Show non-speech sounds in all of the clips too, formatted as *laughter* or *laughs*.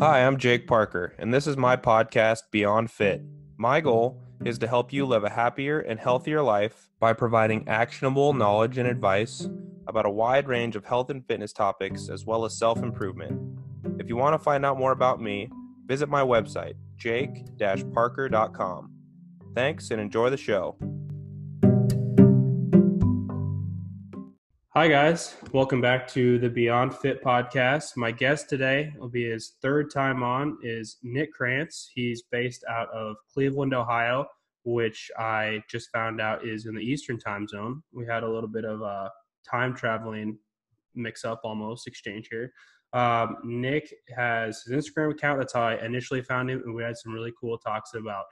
Hi, I'm Jake Parker, and this is my podcast, Beyond Fit. My goal is to help you live a happier and healthier life by providing actionable knowledge and advice about a wide range of health and fitness topics as well as self improvement. If you want to find out more about me, visit my website, jake parker.com. Thanks and enjoy the show. Hi, guys. Welcome back to the Beyond Fit podcast. My guest today will be his third time on is Nick Krantz. He's based out of Cleveland, Ohio, which I just found out is in the Eastern time zone. We had a little bit of a time traveling mix up almost exchange here. Um, Nick has his Instagram account. That's how I initially found him. And we had some really cool talks about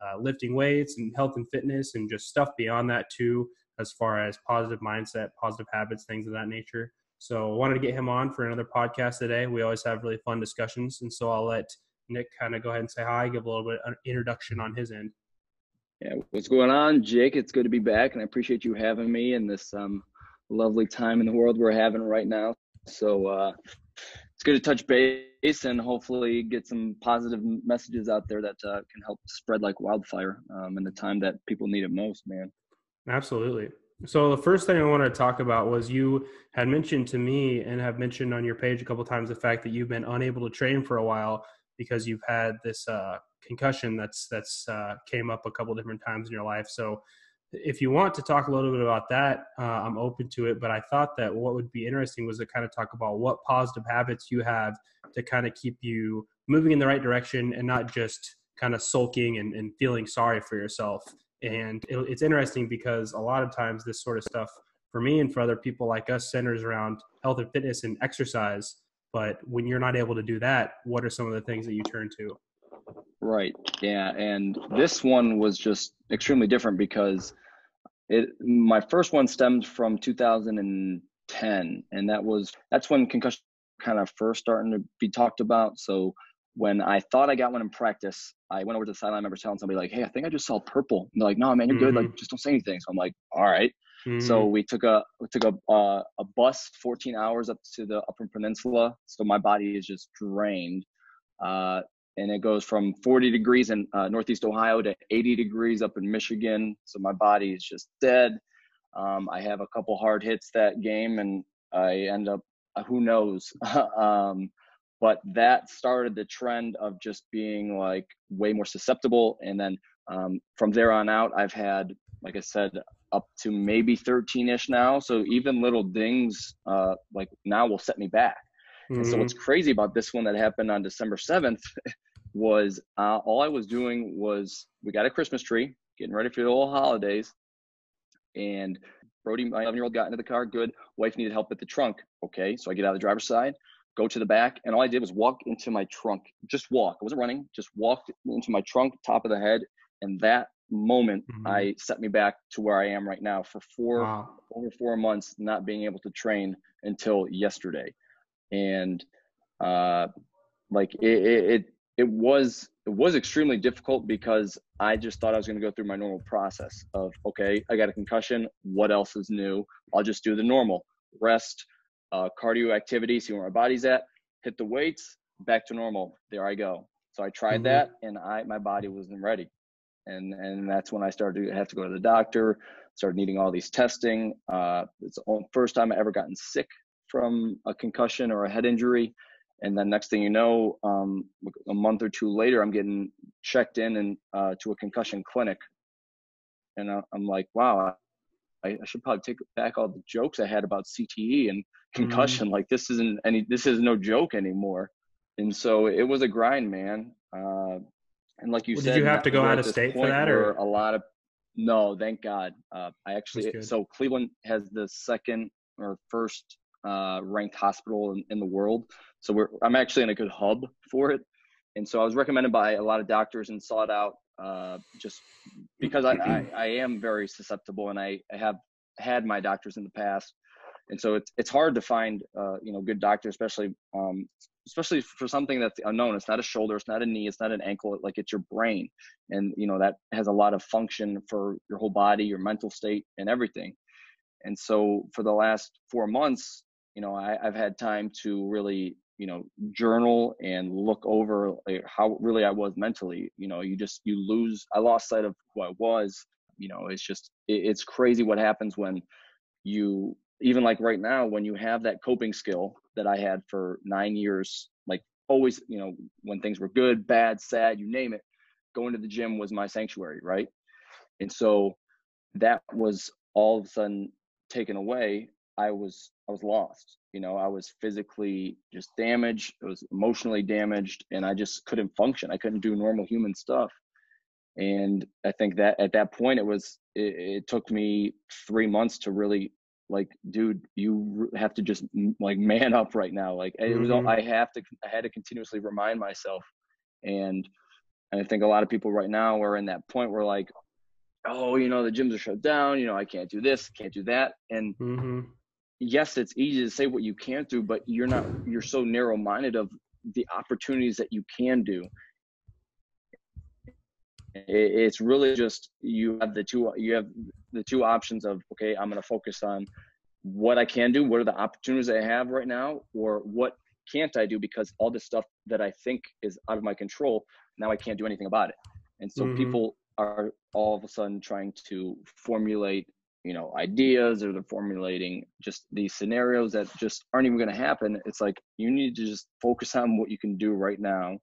uh, lifting weights and health and fitness and just stuff beyond that too as far as positive mindset, positive habits, things of that nature. So I wanted to get him on for another podcast today. We always have really fun discussions. And so I'll let Nick kind of go ahead and say hi, give a little bit of introduction on his end. Yeah, what's going on, Jake? It's good to be back, and I appreciate you having me in this um, lovely time in the world we're having right now. So uh, it's good to touch base and hopefully get some positive messages out there that uh, can help spread like wildfire um, in the time that people need it most, man. Absolutely. So the first thing I wanted to talk about was you had mentioned to me and have mentioned on your page a couple times the fact that you've been unable to train for a while because you've had this uh, concussion that's that's uh, came up a couple different times in your life. So if you want to talk a little bit about that, uh, I'm open to it. But I thought that what would be interesting was to kind of talk about what positive habits you have to kind of keep you moving in the right direction and not just kind of sulking and, and feeling sorry for yourself and it, it's interesting because a lot of times this sort of stuff for me and for other people like us centers around health and fitness and exercise. But when you're not able to do that, what are some of the things that you turn to? Right. Yeah. And this one was just extremely different because it my first one stemmed from 2010 and that was that's when concussion kind of first starting to be talked about so when I thought I got one in practice, I went over to the sideline. I remember telling somebody like, "Hey, I think I just saw purple." And they're like, "No, man, you're mm-hmm. good. Like, just don't say anything." So I'm like, "All right." mm-hmm. So we took a we took a uh, a bus 14 hours up to the Upper Peninsula. So my body is just drained, uh, and it goes from 40 degrees in uh, Northeast Ohio to 80 degrees up in Michigan. So my body is just dead. Um, I have a couple hard hits that game, and I end up uh, who knows. *laughs* um, but that started the trend of just being like way more susceptible and then um, from there on out i've had like i said up to maybe 13ish now so even little dings uh, like now will set me back mm-hmm. and so what's mm-hmm. crazy about this one that happened on december 7th *laughs* was uh, all i was doing was we got a christmas tree getting ready for the whole holidays and brody my 11 year old got into the car good wife needed help with the trunk okay so i get out of the driver's side go to the back, and all I did was walk into my trunk. Just walk. I wasn't running. Just walked into my trunk, top of the head, and that moment mm-hmm. I set me back to where I am right now for four wow. over four months, not being able to train until yesterday, and uh, like it, it it was it was extremely difficult because I just thought I was going to go through my normal process of okay, I got a concussion. What else is new? I'll just do the normal rest, uh, cardio activity, see where my body's at, hit the weights, back to normal. There I go. So I tried mm-hmm. that, and I my body wasn't ready, and and that's when I started to have to go to the doctor, started needing all these testing. Uh, it's the first time I ever gotten sick from a concussion or a head injury, and then next thing you know, um, a month or two later, I'm getting checked in and uh, to a concussion clinic, and I'm like, wow, I, I, should probably take back all the jokes I had about CTE and concussion. Mm-hmm. Like this isn't any, this is no joke anymore. And so it was a grind, man. Uh, and like you well, said, did you have to go out of state for that, or a lot of? No, thank God. Uh, I actually so Cleveland has the second or first uh, ranked hospital in, in the world. So we're I'm actually in a good hub for it. And so I was recommended by a lot of doctors and sought out uh, just because I, I, I, am very susceptible and I, I have had my doctors in the past and so it's it's hard to find uh, you know good doctor, especially um, especially for something that's unknown. It's not a shoulder, it's not a knee, it's not an ankle. Like it's your brain, and you know that has a lot of function for your whole body, your mental state, and everything. And so for the last four months, you know, I, I've had time to really you know journal and look over like, how really i was mentally you know you just you lose i lost sight of who i was you know it's just it, it's crazy what happens when you even like right now when you have that coping skill that i had for nine years like always you know when things were good bad sad you name it going to the gym was my sanctuary right? And so that was all of a sudden taken away. I was i was lost you know i was physically just damaged it was emotionally damaged and i just couldn't function. I couldn't do normal human stuff. And i think that at that point it was it, it took me three months to really like dude you have to just like man up right now like it was mm-hmm. i have to i had to continuously remind myself and i think a lot of people right now are in that point where like oh you know the gyms are shut down you know i can't do this can't do that and mm-hmm yes, it's easy to say what you can't do, but you're not, you're so narrow minded of the opportunities that you can do. It's really just you have the two you have the two options of okay, I'm going to focus on what I can do, what are the opportunities I have right now, or what can't I do because all this stuff that I think is out of my control now I can't do anything about it. And so mm-hmm. people are all of a sudden trying to formulate you know ideas or they're formulating just these scenarios that just aren't even going to happen it's like you need to just focus on what you can do right now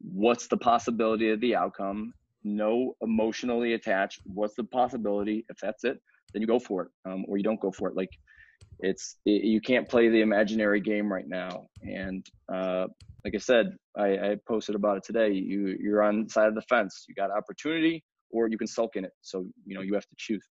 what's the possibility of the outcome no emotionally attached what's the possibility if that's it then you go for it um, or you don't go for it. Like it's it, you can't play the imaginary game right now. And uh, like i said I, I posted about it today. You you're on the side of the fence. You got opportunity or you can sulk in it. So you know you have to choose.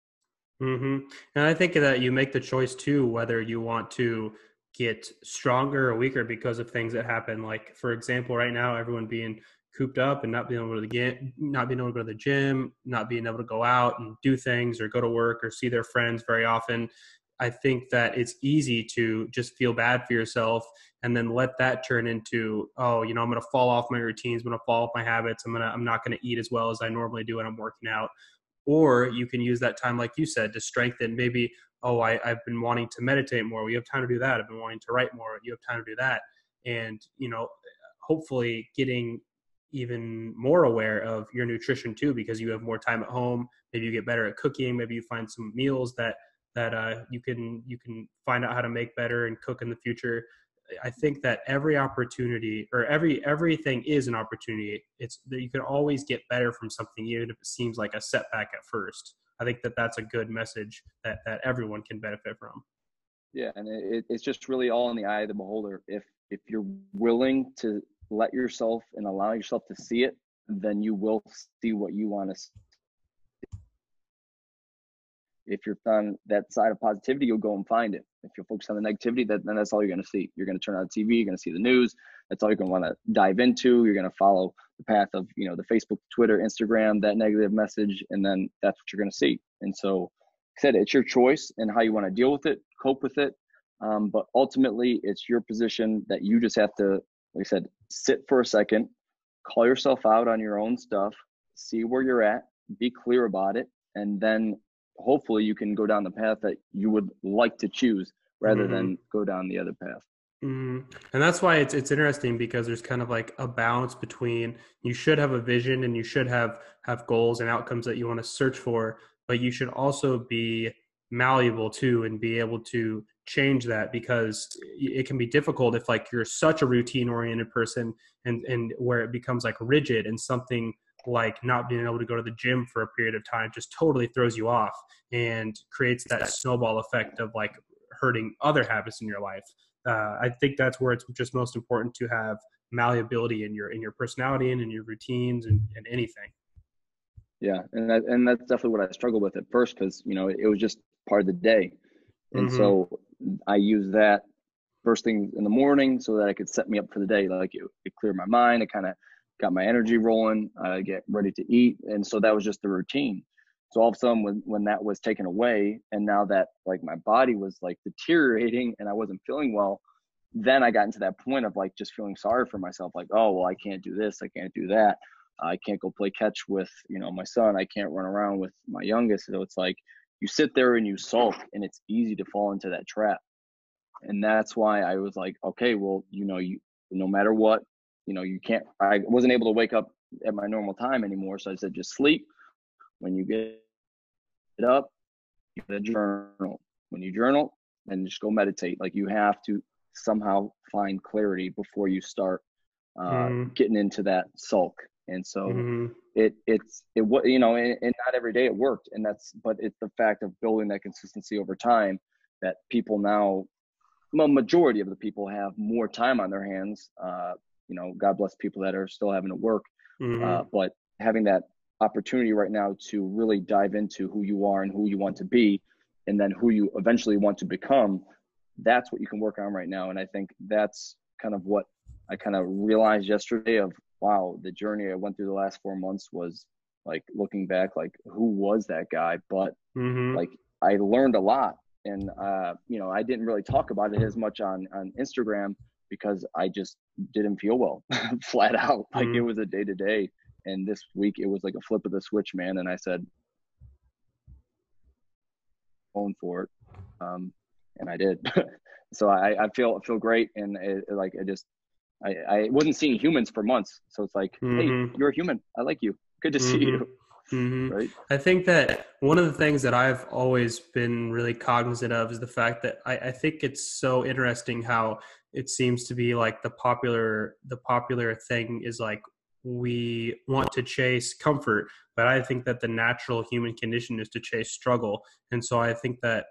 Mm-hmm. And I think that you make the choice too, whether you want to get stronger or weaker because of things that happen. Like, for example, right now, everyone being cooped up and not being able to get, not being able to go to the gym, not being able to go out and do things or go to work or see their friends very often. I think that it's easy to just feel bad for yourself and then let that turn into, oh, you know, I'm going to fall off my routines, I'm going to fall off my habits, I'm going to, I'm not going to eat as well as I normally do when I'm working out. Or you can use that time like you said to strengthen maybe oh I, i've been wanting to meditate more. We have time to do that. I've been wanting to write more. You have time to do that. And you know hopefully getting even more aware of your nutrition too because you have more time at home maybe you get better at cooking maybe you find some meals that that uh, you can you can find out how to make better and cook in the future I think that every opportunity or every everything is an opportunity. It's that you can always get better from something, even if it seems like a setback at first. I think that that's a good message that that everyone can benefit from. Yeah, and it, it's just really all in the eye of the beholder. If if you're willing to let yourself and allow yourself to see it, then you will see what you want to see. if you're on that side of positivity, you'll go and find it. If you're focused on the negativity, that, then that's all you're going to see. You're going to turn on TV, you're going to see the news. That's all you're going to want to dive into. You're going to follow the path of, you know, the Facebook, Twitter, Instagram, that negative message, and then that's what you're going to see. And so, like I said, it's your choice and how you want to deal with it, cope with it. Um, but ultimately, it's your position that you just have to, like I said, sit for a second, call yourself out on your own stuff, see where you're at, be clear about it, and then hopefully you can go down the path that you would like to choose rather mm-hmm. than go down the other path. Mm-hmm. And that's why it's it's interesting because there's kind of like a balance between you should have a vision and you should have have goals and outcomes that you want to search for, but you should also be malleable too and be able to change that because it can be difficult if like you're such a routine oriented person and and where it becomes like rigid and something like not being able to go to the gym for a period of time just totally throws you off and creates that snowball effect of like hurting other habits in your life. Uh, I think that's where it's just most important to have malleability in your in your personality and in your routines and, and anything. Yeah, and that, and that's definitely what I struggled with at first because you know it, it, was just part of the day, and mm-hmm. so I use that first thing in the morning so that I could set me up for the day. Like it, it cleared my mind. It kind of got my energy rolling, I get ready to eat. And so that was just the routine. So all of a sudden when, when that was taken away and now that like my body was like deteriorating and I wasn't feeling well, then I got into that point of like just feeling sorry for myself. Like, oh, well, I can't do this. I can't do that. I can't go play catch with, you know, my son. I can't run around with my youngest. So it's like you sit there and you sulk and it's easy to fall into that trap. And that's why I was like, okay, well, you know, you, no matter what, you know, you can't. I wasn't able to wake up at my normal time anymore, so I said just sleep. When you get up, you get a journal. When you journal, then just go meditate. Like you have to somehow find clarity before you start uh, mm-hmm. getting into that sulk. And so mm-hmm. it it's it what you know, and, and not every day it worked. And that's but it's the fact of building that consistency over time that people now well, majority of the people have more time on their hands. Uh, you know, God bless people that are still having to work, mm-hmm. uh, but having that opportunity right now to really dive into who you are and who you want to be, and then who you eventually want to become. That's what you can work on right now, and I think that's kind of what I kind of realized yesterday. Of wow, the journey I went through the last four months was like looking back, like who was that guy? But mm-hmm. like I learned a lot and uh, you know I didn't really talk about it as much on on Instagram because I just didn't feel well, *laughs* flat out. Like mm-hmm. it was a day to day, and this week it was like a flip of the switch, man. And I said, going for it, um, and I did. *laughs* so I, I feel feel great, and it, like I just I, I wasn't seeing humans for months, so it's like, mm-hmm. hey, you're a human. I like you. Good to mm-hmm. see you. Mm-hmm. *laughs* Right. I think that one of the things that I've always been really cognizant of is the fact that I, I, think it's so interesting how it seems to be like the popular the popular thing is like we want to chase comfort, but I think that the natural human condition is to chase struggle. And so I think that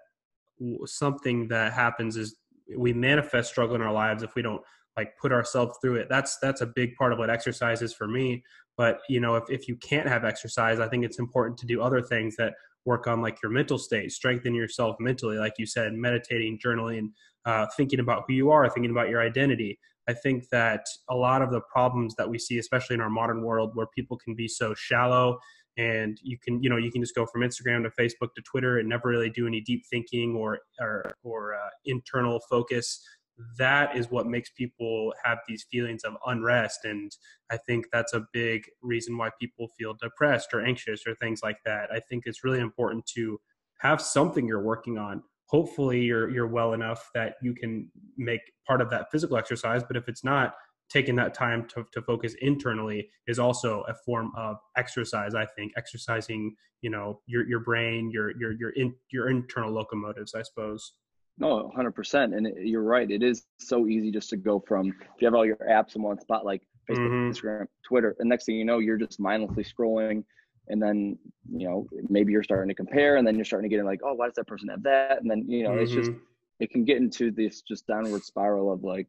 something that happens is we manifest struggle in our lives if we don't like put ourselves through it. That's that's a big part of what exercise is for me but you know if, if you can't have exercise i think it's important to do other things that work on like your mental state strengthen yourself mentally like you said meditating journaling uh, thinking about who you are thinking about your identity i think that a lot of the problems that we see especially in our modern world where people can be so shallow and you can you know you can just go from instagram to facebook to twitter and never really do any deep thinking or or, or uh, internal focus that is what makes people have these feelings of unrest and i think that's a big reason why people feel depressed or anxious or things like that. I think it's really important to have something you're working on. Hopefully you're you're well enough that you can make part of that physical exercise but if it's not taking that time to, to focus internally is also a form of exercise i think. Exercising you know your your brain your your your in, your internal locomotives i suppose no, 100%. And you're right. It is so easy just to go from, if you have all your apps in one spot, like Facebook, mm-hmm. Instagram, Twitter, and next thing you know, you're just mindlessly scrolling. And then, you know, maybe you're starting to compare and then you're starting to get in like, oh, why does that person have that? And then, you know, mm-hmm. it's just, mm-hmm. it can get into this just downward spiral of like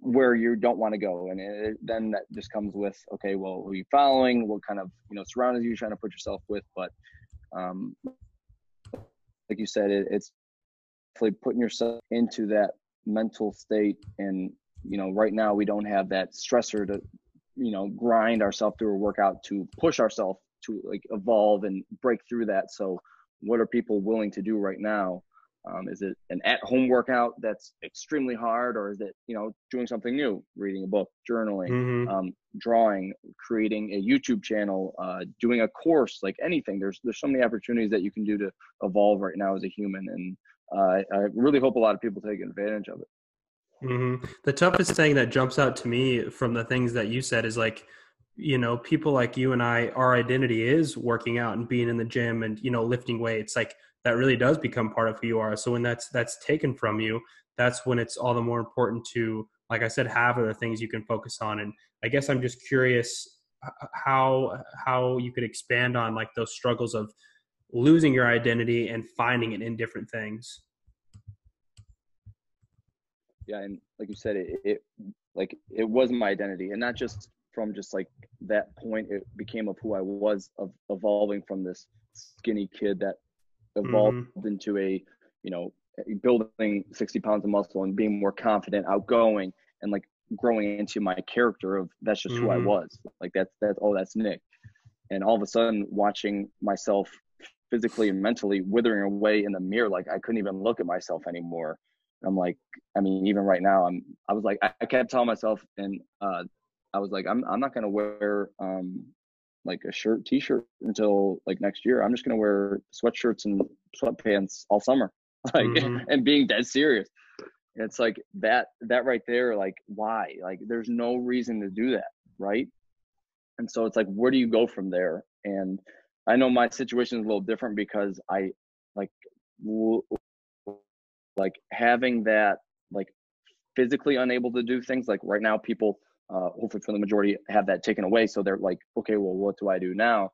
where you don't want to go. And it, then that just comes with, okay, well, who are you following? What kind of, you know, surroundings are you trying to put yourself with? But, um, like you said, it, it's putting yourself into that mental state. And you know right now we don't have that stressor to you know grind ourselves through a workout to push ourselves to like evolve and break through that. So what are people willing to do right now? Um, is it an at-home workout that's extremely hard or is it you know doing something new reading a book journaling mm-hmm. um, drawing creating a youtube channel uh, doing a course like anything? There's there's so many opportunities that you can do to evolve right now as a human. And uh, I really hope a lot of people take advantage of it. Mm-hmm. The toughest thing that jumps out to me from the things that you said is like, you know, people like you and I, our identity is working out and being in the gym and you know lifting weights. Like that really does become part of who you are. So when that's that's taken from you, that's when it's all the more important to, like I said, have other things you can focus on. And I guess I'm just curious how how you could expand on like those struggles of losing your identity and finding it in different things yeah and like you said it, it like it was my identity and not just from just like that point it became of who i was of evolving from this skinny kid that evolved mm-hmm. into a you know building 60 pounds of muscle and being more confident outgoing and like growing into my character of that's just mm-hmm. who i mm-hmm. was like that's that's oh that's nick and all of a sudden watching myself physically and mentally withering away in the mirror. Like I couldn't even look at myself anymore. I'm like, I mean, even right now, I'm, I was like, I kept telling myself and, uh, I was like, I'm, I'm not going to wear, um, like a shirt, t-shirt until like next year. I'm just going to wear sweatshirts and sweatpants all summer, *laughs* like, mm-hmm. and being dead serious. it's like that that right there like why like there's no reason to do that right and so it's like where do you go from there and i know my situation is a little different because i like like having that like physically unable to do things like right now people uh, hopefully for the majority have that taken away so they're like okay well what do i do now?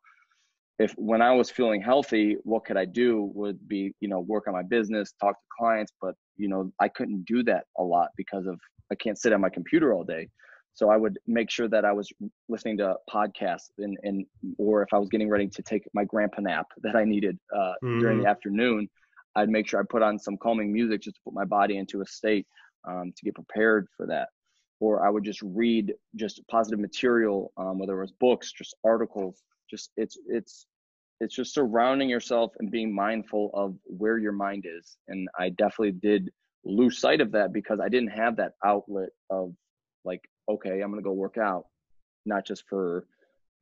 If when i was feeling healthy what could i do would be you know work on my business talk to clients but you know i couldn't do that a lot because of i can't sit at my computer all day so i would make sure that i was listening to podcasts and, and or if i was getting ready to take my grandpa nap *laughs* that i needed uh, mm. during the mm. afternoon i'd make sure i put on some calming music just to put my body into a state um, to get prepared for that or i would just read just positive material um, whether it was books just articles just it's it's it's just surrounding yourself and being mindful of where your mind is and i definitely did lose sight of that because i didn't have that outlet of like okay i'm going to go work out not just for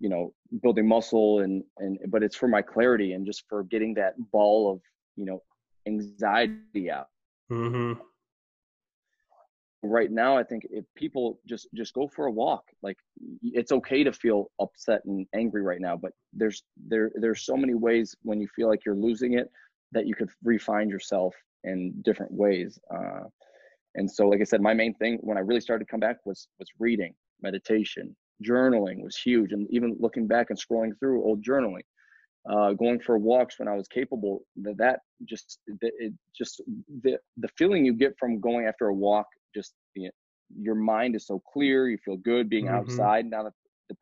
you know building muscle and and but it's for my clarity and just for getting that ball of you know anxiety out. Mm-hmm. Right now i think if people just just go for a walk like it's okay to feel upset and angry right now but there's there there's so many ways when you feel like you're losing it that you could refine yourself in different ways uh, and so like i said my main thing when i really started to come back was was reading meditation journaling was huge and even looking back and scrolling through old journaling uh, going for walks when I was capable. That, that just it just the the feeling you get from going after a walk just you know, your mind is so clear. You feel good being mm-hmm. outside. Now that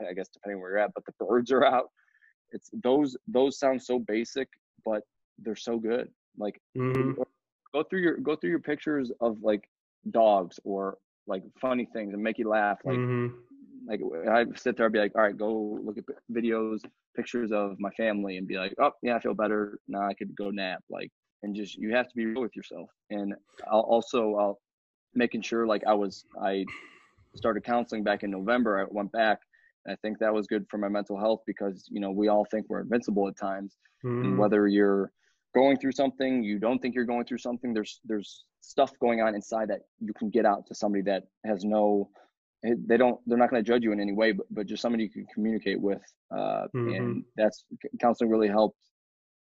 I guess depending where you're at, but the birds are out. It's those those sound so basic, but they're so good. Like mm-hmm. go through your go through your pictures of like dogs or like funny things and make you laugh. Like mm-hmm. like I sit there, I'd be like, all right, go look at videos, pictures of my family, and be like, oh yeah, I feel better now. I could go nap. Like and just you have to be real with yourself. And I'll also I'll making sure like I was I started counseling back in November. I went back. And I think that was good for my mental health because you know we all think we're invincible at times, mm. and mm-hmm. whether you're going through something, you don't think you're going through something. There's there's stuff going on inside that you can get out to somebody that has no eh, they don't they're not going to judge you in any way but, but just somebody you can communicate with uh, mm-hmm. and that's counseling really helped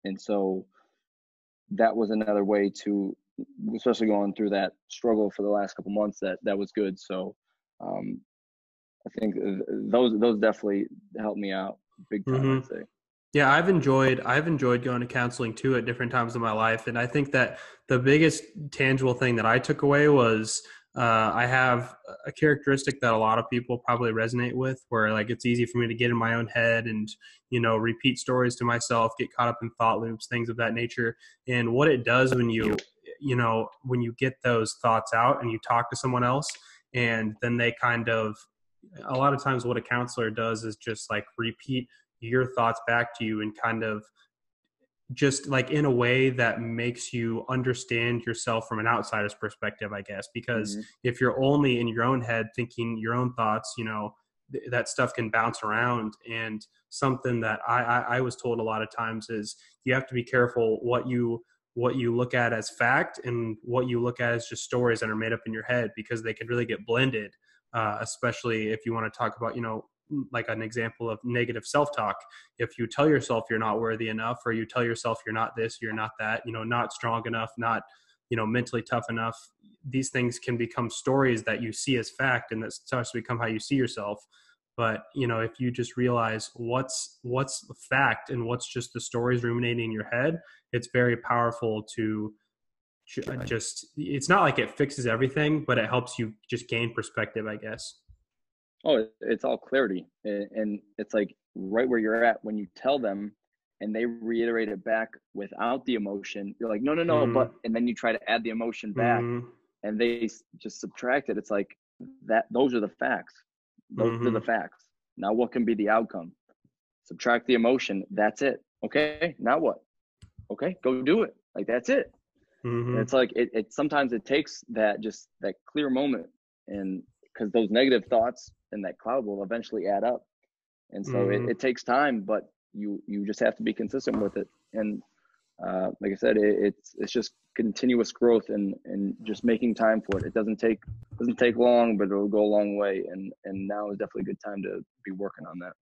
and so that was another way to especially going through that struggle for the last couple months that that was good so um i think those those definitely helped me out big time mm-hmm. i'd say yeah i've enjoyed i've enjoyed going to counseling too at different times in my life and i think that the biggest tangible thing that i took away was uh, I have a characteristic that a lot of people probably resonate with, where like it's easy for me to get in my own head and you know repeat stories to myself, get caught up in thought loops, things of that nature. And what it does when you you know when you get those thoughts out and you talk to someone else and then they kind of a lot of times what a counselor does is just like repeat your thoughts back to you and kind of just like in a way that makes you understand yourself from an outsider's perspective i guess because mm-hmm. if you're only in your own head thinking your own thoughts you know th- that stuff can bounce around and something that I, I i was told a lot of times is you have to be careful what you what you look at as fact and what you look at as just stories that are made up in your head because they can really get blended uh, especially if you want to talk about you know like an example of negative self-talk. If you tell yourself you're not worthy enough or you tell yourself you're not this you're not that you know not strong enough not you know mentally tough enough these things can become stories that you see as fact and that starts to become how you see yourself. But you know if you just realize what's what's fact and what's just the stories ruminating in your head it's very powerful to just it's not like it fixes everything but it helps you just gain perspective i guess oh it's all clarity and it's like right where you're at when you tell them and they reiterate it back without the emotion you're like no no no mm. but and then you try to add the emotion back mm. and they just subtract it it's like that those are the facts those mm-hmm. are the mm-hmm. facts. Now, what can be the outcome? Subtract the emotion. That's it. Okay. Now what? Okay. Go do it. Like that's it. Mm-hmm. it's like it, it. Sometimes it takes that just that clear moment, and because those negative thoughts and that cloud will eventually add up, and so mm-hmm. it, it takes time. But you you just have to be consistent with it. And uh, like I said, it, it's it's just continuous growth and and just making time for it. It doesn't take doesn't take long, but it'll go a long way. And and now is definitely a good time to be working on that.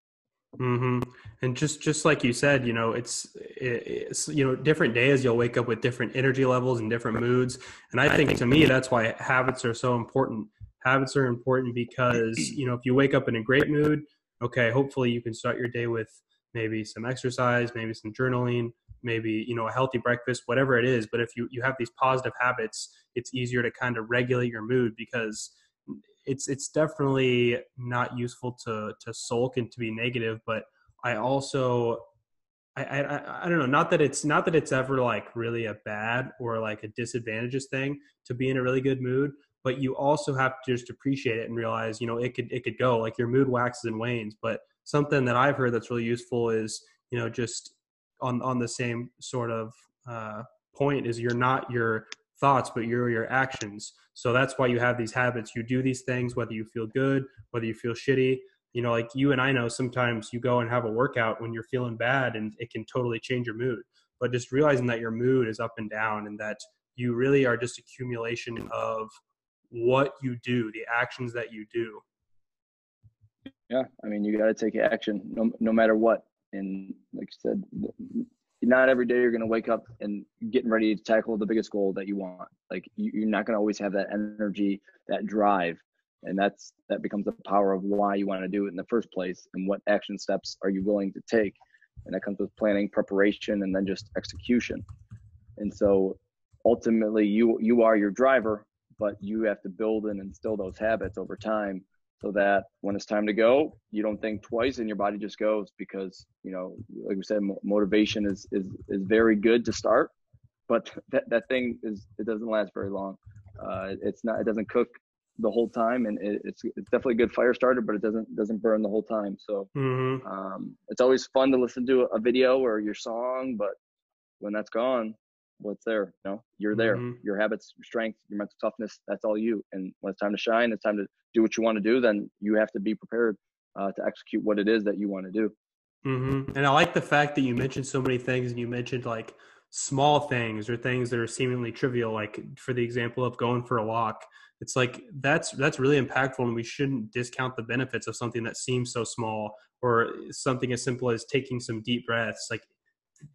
Mm-hmm. And just just like you said, you know, it's it's you know different days you'll wake up with different energy levels and different moods. And I think to me that's why habits are so important. Habits are important because you know if you wake up in a great mood, okay, hopefully you can start your day with maybe some exercise, maybe some journaling, maybe you know a healthy breakfast whatever it is but if you you have these positive habits it's easier to kind of regulate your mood because it's it's definitely not useful to to sulk and to be negative but i also I, I I don't know. Not that it's not that it's ever like really a bad or like a disadvantageous thing to be in a really good mood, but you also have to just appreciate it and realize, you know, it could it could go. Like your mood waxes and wanes. But something that I've heard that's really useful is, you know, just on on the same sort of uh, point is you're not your thoughts but you're your actions so that's why you have these habits you do these things whether you feel good whether you feel shitty you know like you and i know sometimes you go and have a workout when you're feeling bad and it can totally change your mood but just realizing that your mood is up and down and that you really are just accumulation of what you do the actions that you do yeah i mean you got to take action no, no matter what and like you said, not every day you're going to wake up and getting ready to tackle the biggest goal that you want. Like you're not going to always have that energy, that drive, and that's that becomes the power of why you want to do it in the first place and what action steps are you willing to take. And that comes with planning, preparation, and then just execution. And so ultimately, you you are your driver, but you have to build and instill those habits over time so that when it's time to go, you don't think twice and your body just goes because, you know, like we said, motivation is, is, is very good to start, but *laughs* that, that thing is, it doesn't last very long. Uh, it's not, it doesn't cook the whole time and it, it's, it's definitely a good fire starter, but it doesn't, doesn't burn the whole time. So, mm-hmm. um, it's always fun to listen to a video or your song, but when that's gone, what's there? You know, you're there. Mm-hmm. Your habits, your strength, your mental toughness, that's all you. And when it's time to shine, it's time to do what you want to do, then you have to be prepared uh, to execute what it is that you want to do. Mm-hmm. And I like the fact that you mentioned so many things and you mentioned like small things or things that are seemingly trivial, like for the example of going for a walk. It's like that's that's really impactful, and we shouldn't discount the benefits of something that seems so small, or something as simple as taking some deep breaths. Like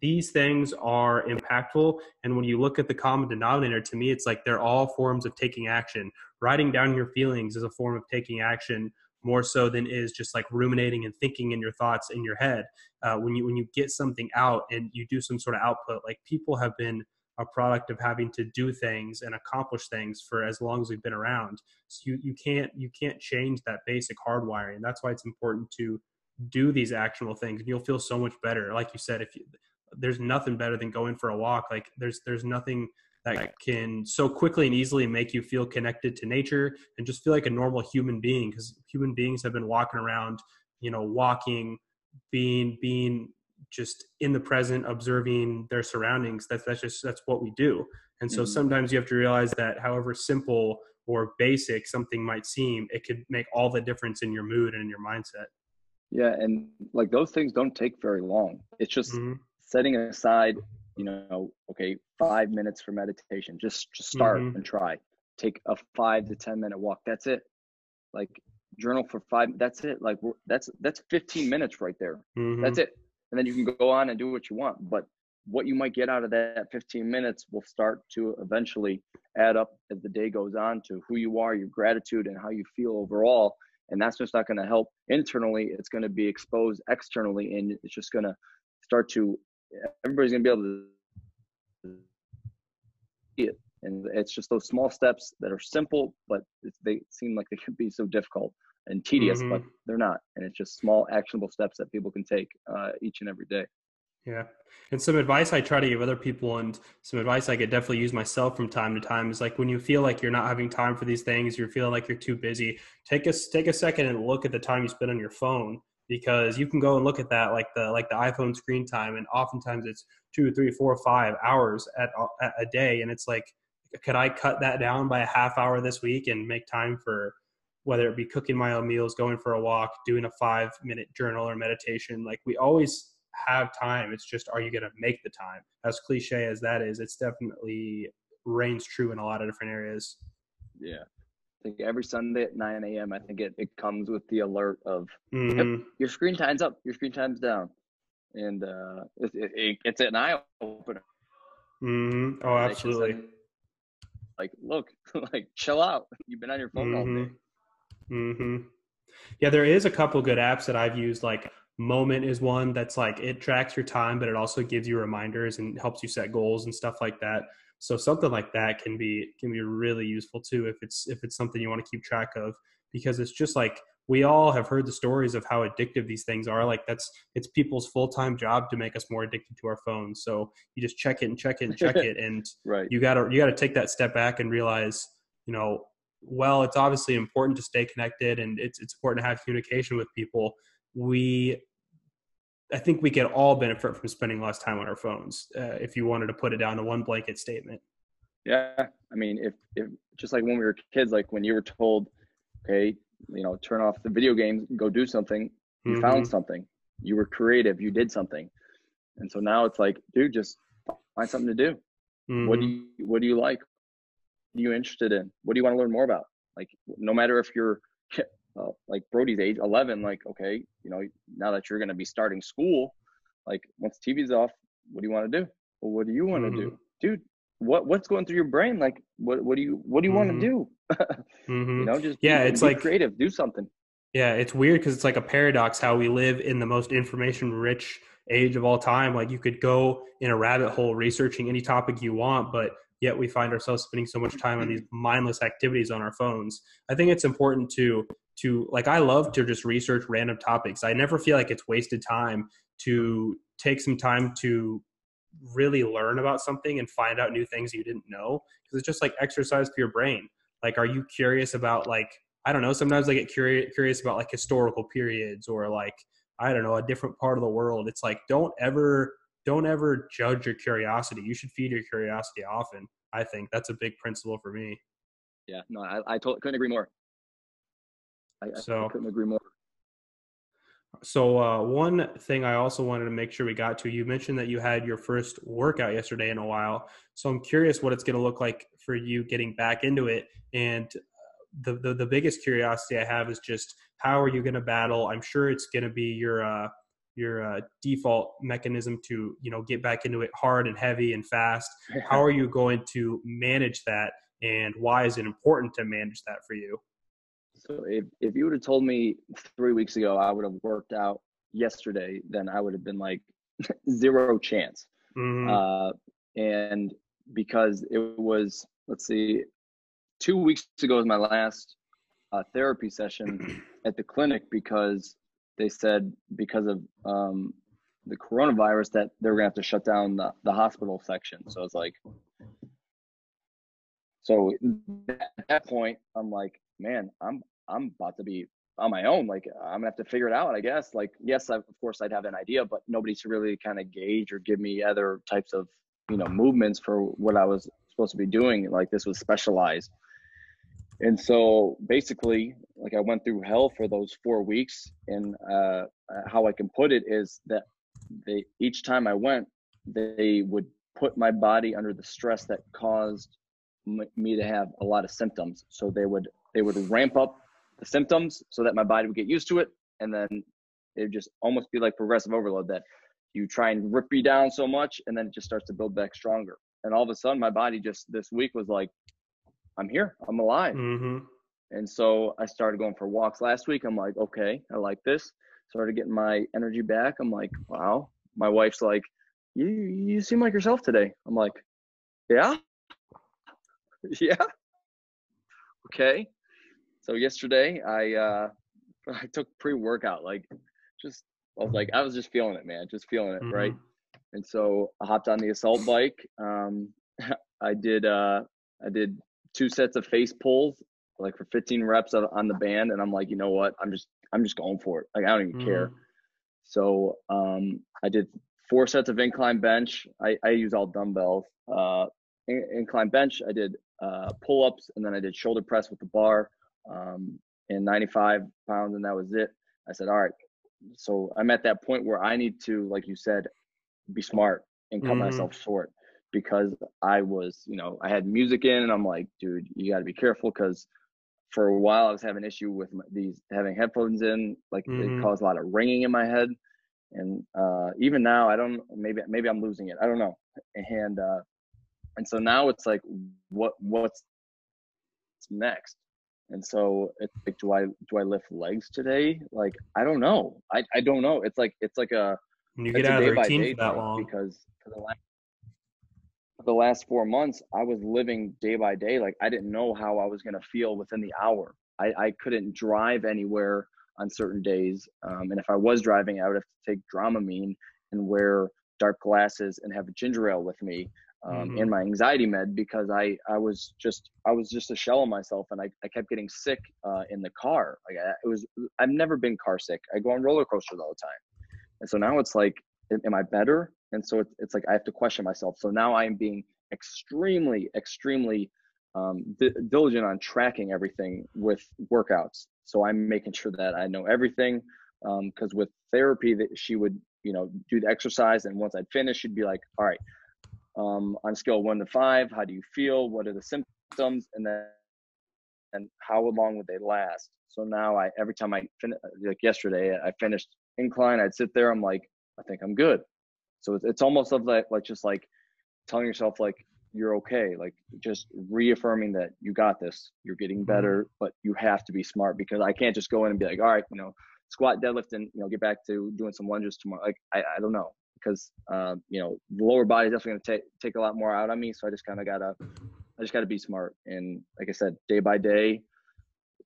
these things are impactful and when you look at the common denominator to me it's like they're all forms of taking action. Writing down your feelings is a form of taking action more so than is just like ruminating and thinking in your thoughts in your head. Uh, when you when you get something out and you do some sort of output like people have been a product of having to do things and accomplish things for as long as we've been around. So you, you can't you can't change that basic hardwiring. That's why it's important to do these actionable things and you'll feel so much better. Like you said if you there's nothing better than going for a walk. Like there's there's nothing that can so quickly and easily make you feel connected to nature and just feel like a normal human being because human beings have been walking around, you know, walking, being being just in the present, observing their surroundings. That's that's just that's what we do. And so mm-hmm. sometimes you have to realize that however simple or basic something might seem, it could make all the difference in your mood and in your mindset. Yeah, and like those things don't take very long. It's just mm-hmm setting aside, you know, okay, five minutes for meditation. Just just start mm-hmm. and try. Take a five to ten minute walk. That's it. Like journal for five. That's it. Like that's that's 15 minutes right there. Mm-hmm. That's it. And then you can go on and do what you want. But what you might get out of that 15 minutes will start to eventually add up as the day goes on to who you are, your gratitude, and how you feel overall. And that's just not going to help internally. It's going to be exposed externally, and it's just going to start to everybody's gonna be able to see it. And it's just those small steps that are simple, but they seem like they could be so difficult and tedious, mm-hmm. but they're not. And it's just small, actionable steps that people can take uh, each and every day. Yeah. And some advice I try to give other people and some advice I could definitely use myself from time to time is like when you feel like you're not having time for these things, you're feeling like you're too busy, take a take a second and look at the time you spend on your phone because you can go and look at that like the like the iphone screen time and oftentimes it's two three four five hours at, at a day and it's like could i cut that down by a half hour this week and make time for whether it be cooking my own meals going for a walk doing a five minute journal or meditation like we always have time. It's just, are you going to make the time? As cliche as that is, it's definitely reigns true in a lot of different areas. Yeah. I think every Sunday at 9 a.m., I think it, it comes with the alert of Mhm. yep, your screen time's up, your screen time's down. And uh, it, it, it's an eye opener. Mhm. Oh, absolutely. Like, like, look, *laughs* like, chill out. You've been on your phone all day. hmm Yeah, there is a couple good apps that I've used. Like Moment is one that's like it tracks your time, but it also gives you reminders and helps you set goals and stuff like that. So something like that can be can be really useful too if it's if it's something you want to keep track of because it's just like we all have heard the stories of how addictive these things are. Like that's it's people's full time job to make us more addicted to our phones. So you just check it and check it and check it *laughs* and Right. you gotta you gotta take that step back and realize you know well it's obviously important to stay connected and it's it's important to have communication with people we i think we could all benefit from spending less time on our phones uh, if you wanted to put it down to one blanket statement Yeah, I mean, if if just like when we were kids, like when you were told, okay, you know, turn off the video games, go do something, you Mhm. found something, you were creative, you did something, and so now it's like, dude, just find something to do. What do Mhm. you What do you like? What are you interested in? What do you want to learn more about? Like, no matter if you're uh, like Brody's age, eleven, like, okay, you know, now that you're going to be starting school, like once TV's off, what do you want to do? Well, what do you want to do, dude? What What's going through your brain? Like, what What do you What do you want Mhm. to do? Mhm. *laughs* You know, just Yeah, be, it's be like- creative, do something. Yeah, it's weird because it's like a paradox how we live in the most information rich age of all time. Like you could go in a rabbit hole researching any topic you want, but yet we find ourselves spending so much time on these *clears throat* mindless activities on our phones. I think it's important to to like I love to just research random topics. I never feel like it's wasted time to take some time to really learn about something and find out new things you didn't know because it's just like exercise for your brain. Like are you curious about like I don't know. Sometimes I get curious curious about like historical periods or like I don't know a different part of the world. It's like don't ever don't ever judge your curiosity. You should feed your curiosity often. I think that's a big principle for me. Yeah, no, I I totally couldn't agree more. I, I So- couldn't agree more. So uh, one thing I also wanted to make sure we got to, you mentioned that you had your first workout yesterday in a while. So I'm curious what it's going to look like for you getting back into it. And uh, the, the the biggest curiosity I have is just how are you going to battle? I'm sure it's going to be your uh, your uh, default mechanism to you know get back into it hard and heavy and fast. *laughs* How are you going to manage that? And why is it important to manage that for you? So if, if you would have told me three weeks ago I would have worked out yesterday, then I would have been like *laughs* zero chance. Mhm. Uh, and because it was, let's see, two weeks ago was my last uh, therapy session *clears throat* at the clinic because they said because of um, the coronavirus that they were gonna have to shut down the, the hospital section. So it's like, so at that point, I'm like, man, I'm I'm about to be on my own. Like I'm gonna have to figure it out, I guess. Like, yes, I, of course I'd have an idea, but nobody to really kind of gauge or give me other types of, you know, movements for what I was supposed to be doing. Like this was specialized. And so basically, like I went through hell for those four weeks. And uh, how I can put it is that they each time I went, they would put my body under the stress that caused me to have a lot of symptoms. So they would they would ramp up the symptoms so that my body would get used to it, and then it would just almost be like progressive overload that you try and rip me down so much, and then it just starts to build back stronger. And all of a sudden, my body just this week was like, I'm here, I'm alive. Mhm. And so I started going for walks last week. I'm like, okay, I like this. Started getting my energy back. I'm like, wow. My wife's like, you you seem like yourself today. I'm like, yeah, *laughs* yeah, okay. So yesterday I uh *laughs* I took pre workout like just I was like I was just feeling it, man, just feeling it, right? Mhm. and so I hopped on the assault bike. Um, *laughs* I did uh, I did two sets of face pulls, like for 15 reps on, on the band, and I'm like, you know what? I'm just I'm just going for it. Like I don't even care. Mhm. So um, I did four sets of incline bench. I, I use all dumbbells. Uh, in- incline bench. I did uh, pull ups, and then I did shoulder press with the bar, um, and 95 pounds, and that was it. I said, all right, so I'm at that point where I need to, like you said, be smart and cut mm-hmm. myself short because I was, you know, I had music in and I'm like, dude, you got to be careful because for a while I was having issue with my, these having headphones in, like mm-hmm. it caused a lot of ringing in my head. And uh, even now, I don't maybe maybe I'm losing it. I don't know. And uh, and so now it's like, what what's next? And so it's like, do I do I lift legs today? Like I don't know. I I don't know. It's like it's like a when you get out of the routine for that long because for the last for the last four months I was living day by day. Like I didn't know how I was gonna feel within the hour. I I couldn't drive anywhere on certain days, um, and if I was driving, I would have to take Dramamine and wear dark glasses and have a ginger ale with me um, mm-hmm. and my anxiety med because I, I was just I was just a shell of myself and I, I kept getting sick uh, in the car. Like I, it was I've never been car sick. I go on roller coasters all the time. And so now it's like am I better? And so it's, it's like I have to question myself. So now I am being extremely extremely um, d- diligent on tracking everything with workouts. So I'm making sure that I know everything because um, with therapy that she would you know do the exercise and once I'd finish she'd be like all right um, on scale one to five how do you feel? What are the symptoms? And then and how long would they last? So now i every time i finish like yesterday i finished incline i'd sit there i'm like i think i'm good. So it's, it's almost of like like just like telling yourself like you're okay like just reaffirming that you got this you're getting mm-hmm. better but you have to be smart because i can't just go in and be like all right you know squat deadlift and you know get back to doing some lunges tomorrow like i, I don't know because uh, you know the lower body is definitely going to take take a lot more out on me. So I just kind of gotta I just gotta be smart and like I said, day by day.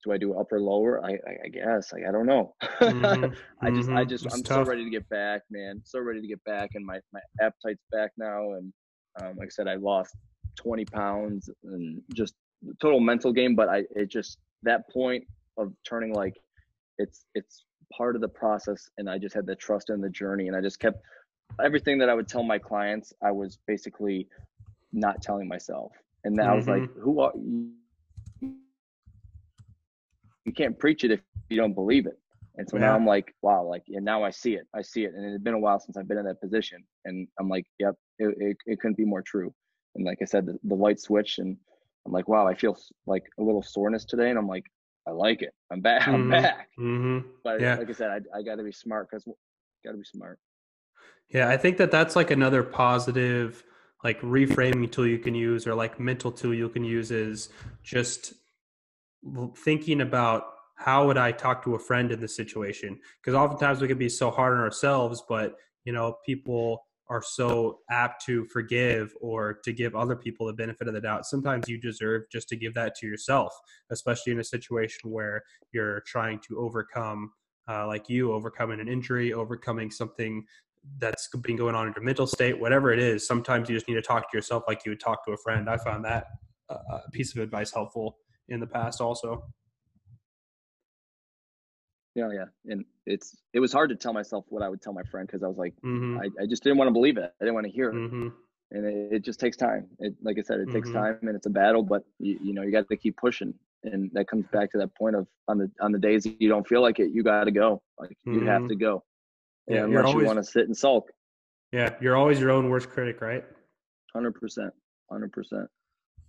Do I do upper lower? I I, guess like I don't know. Mm-hmm. *laughs* I just mm-hmm. I just it's I'm tough. so ready to get back, man. So ready to get back, and my my appetite's back now. And um, like I said, I lost 20 pounds and just total mental game. But I it just that point of turning like it's it's part of the process and i just had the trust in the journey and i just kept everything that I would tell my clients, I was basically not telling myself. And then mm-hmm. I was like, mm-hmm. who are you? You can't preach it if you don't believe it. And so yeah. now I'm like, wow, like, and now I see it. I see it. And it had been a while since I've been in that position. And I'm like, yep, it, it, it couldn't be more true. And like I said, the, the light switch and I'm like, wow, I feel like a little soreness today. And I'm like, I like it. I'm back. *laughs* Mm-hmm. I'm back. Mm-hmm. But yeah. like I said, I, I got to be smart because got to be smart. Yeah, I think that that's like another positive like reframing tool you can use or like mental tool you can use is just thinking about how would I talk to a friend in this situation? Because oftentimes we can be so hard on ourselves, but you know, people are so apt to forgive or to give other people the benefit of the doubt. Sometimes you deserve just to give that to yourself, especially in a situation where you're trying to overcome, uh, like you, overcoming an injury, overcoming something that's been going on in your mental state, whatever it is, sometimes you just need to talk to yourself like you would talk to a friend. I found that uh, piece of advice helpful in the past also. Yeah, yeah, and it's it was hard to tell myself what I would tell my friend because I was like, mm-hmm. I, I just didn't want to believe it. I didn't want to hear it, mm-hmm. and it, it, just takes time. It, like I said, it mm-hmm. takes time, and it's a battle, but you, you know you got to keep pushing, and that comes back to that point of on the on the days you don't feel like it, you got to go. Like you have mm-hmm. to go. Yeah, unless always, you want to sit and sulk. Yeah, you're always your own worst critic, right? Hundred percent, hundred percent.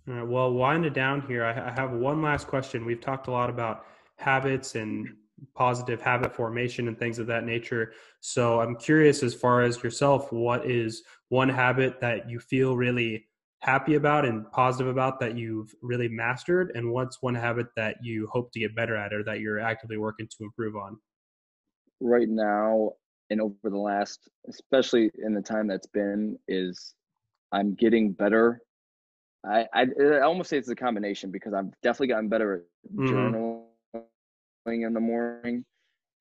All right. Well, wind it down here. I, I have one last question. We've talked a lot about habits and positive habit formation and things of that nature. So I'm curious, as far as yourself, what is one habit that you feel really happy about and positive about that you've really mastered, and what's one habit that you hope to get better at or that you're actively working to improve on? Right now, and over the last especially in the time that's been is i'm getting better i i, I almost say it's a combination because i've definitely gotten better at mm-hmm. journaling in the morning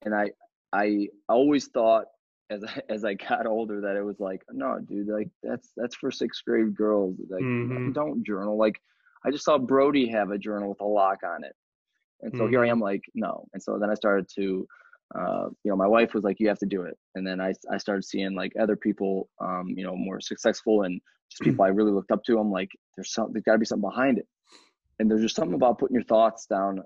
and i i always thought as I, as I got older that it was like no dude like that's that's for sixth grade girls like mm-hmm. don't journal like I just saw Brody have a journal with a lock on it and so mm-hmm. here I mm-hmm. am like no and so then I started to uh, you know, my wife was like, you have to do it. And then I, I started seeing like other people, um, you know, more successful and just people *clears throat* I really looked up to. I'm like, there's something, there's gotta be something behind it. And there's just something about putting your thoughts down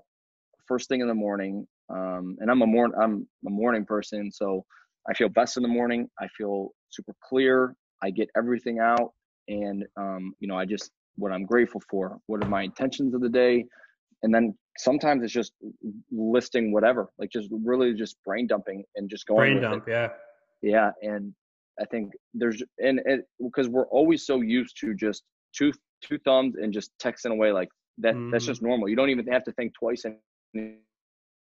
first thing in the morning Um, and I'm a morning I'm a morning person, so I feel best in the morning. I feel super clear. I get everything out, and um, you know, I just what I'm grateful for. What are my intentions of the day? And then sometimes it's just listing whatever, like just really just brain dumping and just going. Brain dump, it. yeah. Yeah, and I think there's and it because we're always so used to just two two thumbs and just texting away like that. Mm-hmm. That's just normal. You don't even have to think twice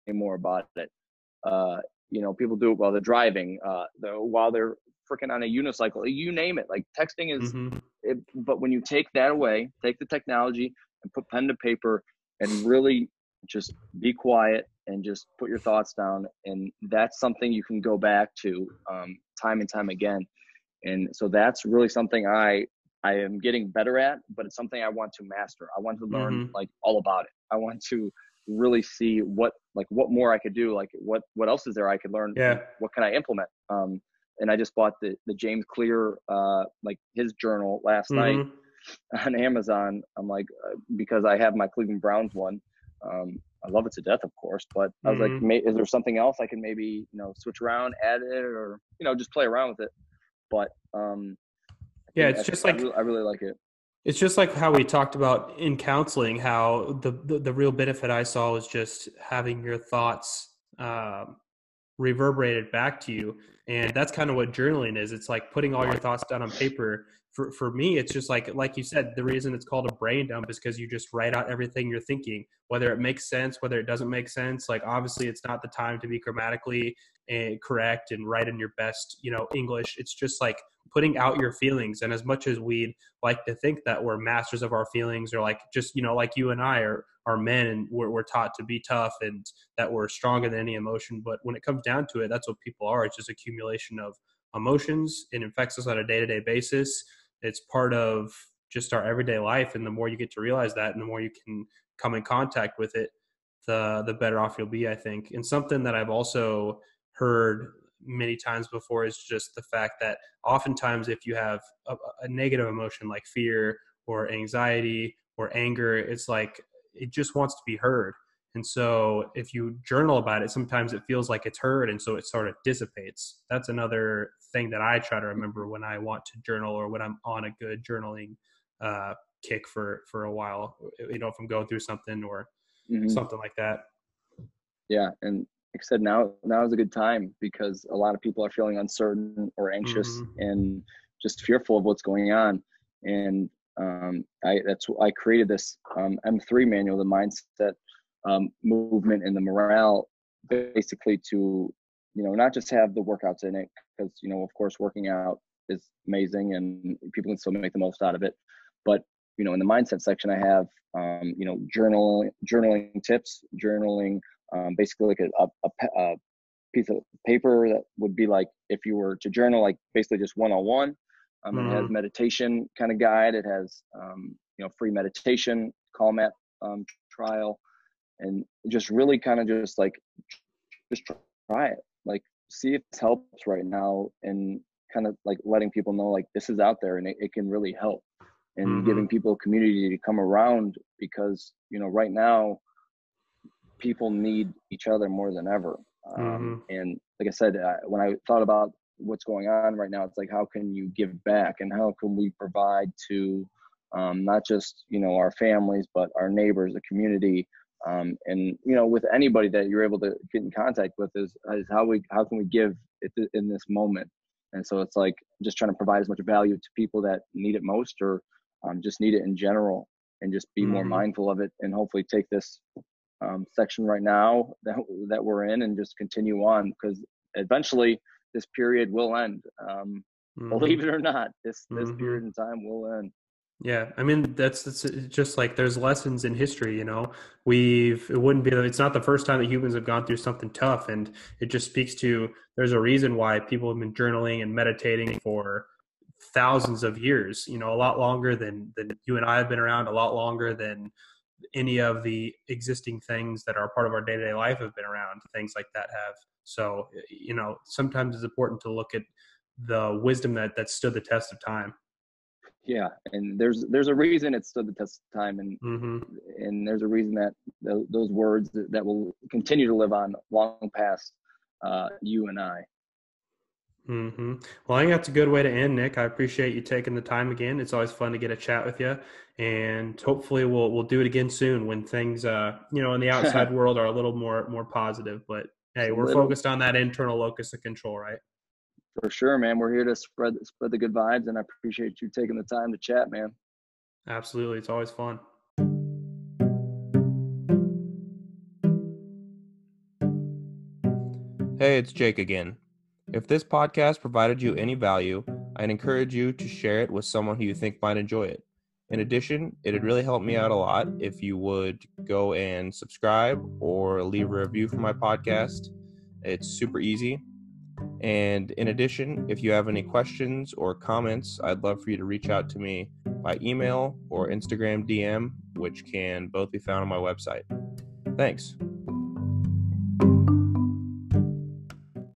anymore about it. Uh, you know, people do it while they're driving, uh, the, while they're freaking on a unicycle. You name it. Like texting is. Mm-hmm. It, but when you take that away, take the technology and put pen to paper and really just be quiet and just put your thoughts down and that's something you can go back to um, time and time again. And so that's really something i i am getting better at but it's something i want to master. I want to learn mm-hmm. like all about it. I want to really see what like what more i could do like what what else is there i could learn yeah. what can i implement? Um and i just bought the the james clear uh like his journal last mm-hmm. night *laughs* on amazon i'm like uh, because i have my cleveland browns one um, I love it to death, of course. But I was mm-hmm. like, is there something else I can maybe you know switch around, add it, or you know just play around with it? But um, yeah, it's just I, like I really, I really, like it. It's just like how we talked about in counseling. How the the, the real benefit I saw was just having your thoughts um, reverberated back to you, and that's kind of what journaling is. It's like putting all your thoughts down on paper for, for me it's just like like you said the reason it's called a brain dump is because you just write out everything you're thinking whether it makes sense whether it doesn't make sense like obviously it's not the time to be grammatically uh, correct and write in your best you know english. It's just like putting out your feelings and as much as we'd like to think that we're masters of our feelings or like just you know like you and i are are men and we're, we're taught to be tough and that we're stronger than any emotion but when it comes down to it that's what people are. It's just accumulation of emotions it affects us on a day-to-day basis it's part of just our everyday life and the more you get to realize that and the more you can come in contact with it the the better off you'll be i think. And something that i've also heard many times before is just the fact that oftentimes if you have a, a negative emotion like fear or anxiety or anger it's like it just wants to be heard and so if you journal about it, sometimes it feels like it's heard and so it sort of dissipates. That's another thing that I try to remember when I want to journal or when I'm on a good journaling uh, kick for, for a while, you know, if I'm going through something or mm-hmm. something like that. Yeah. And like I said, now, now is a good time because a lot of people are feeling uncertain or anxious mm-hmm. and just fearful of what's going on. And um, I, that's, I created this um, M3 manual, the mindset um, movement and the morale basically to you know not just have the workouts in it because you know of course working out is amazing and people can still make the most out of it but you know in the mindset section i have um, you know journaling journaling tips journaling um, basically like a, a, a, piece of paper that would be like if you were to journal like basically just one-on-one um, mm-hmm. it has mm-hmm. meditation kind of guide it has um, you know free meditation calm app um, trial and just really kind of just like just try it like see if this helps right now and kind of like letting people know like this is out there and it, it can really help and mm-hmm. giving people a community to come around because you know right now people need each other more than ever um, mm-hmm. and like i said I, when i thought about what's going on right now it's like how can you give back and how can we provide to um, not just you know our families but our neighbors the community um, and you know with anybody that you're able to get in contact with is, is how we how can we give it in this moment and so it's like just trying to provide as much value to people that need it most or um, just need it in general and just be mm-hmm. more mindful of it and hopefully take this um, section right now that, that we're in and just continue on because eventually this period will end um, mm-hmm. believe it or not this this mm-hmm. period in time will end yeah, I mean that's, that's uh, just like there's lessons in history. You know, we've it wouldn't be it's not the first time that humans have gone through something tough, and it just speaks to there's a reason why people have been journaling and meditating for thousands of years. You know, a lot longer than than you and I have been around, a lot longer than any of the existing things that are part of our day to day life have been around. Things like that have. So you know, sometimes it's important to look at the wisdom that that stood the test of time. Yeah, and there's there's a reason it stood the test of time, and Mm-hmm. and there's a reason that th- those words that, that will continue to live on long past uh, you and I. Mm-hmm. Well, I think that's a good way to end, Nick. I appreciate you taking the time again. It's always fun to get a chat with you, and hopefully we'll we'll do it again soon when things, uh, you know, in the outside *laughs* world are a little more more positive. But hey, we're focused on that internal locus of control, right? For sure, man. We're here to spread spread the good vibes, and I appreciate you taking the time to chat, man. Absolutely, it's always fun. Hey, it's Jake again. If this podcast provided you any value, I'd encourage you to share it with someone who you think might enjoy it. In addition, it'd really help me out a lot if you would go and subscribe or leave a review for my podcast. It's super easy. And in mm. addition, if you have any questions or comments, I'd love for you to reach out to me by email or Instagram DM, which can both be found on my website. Thanks.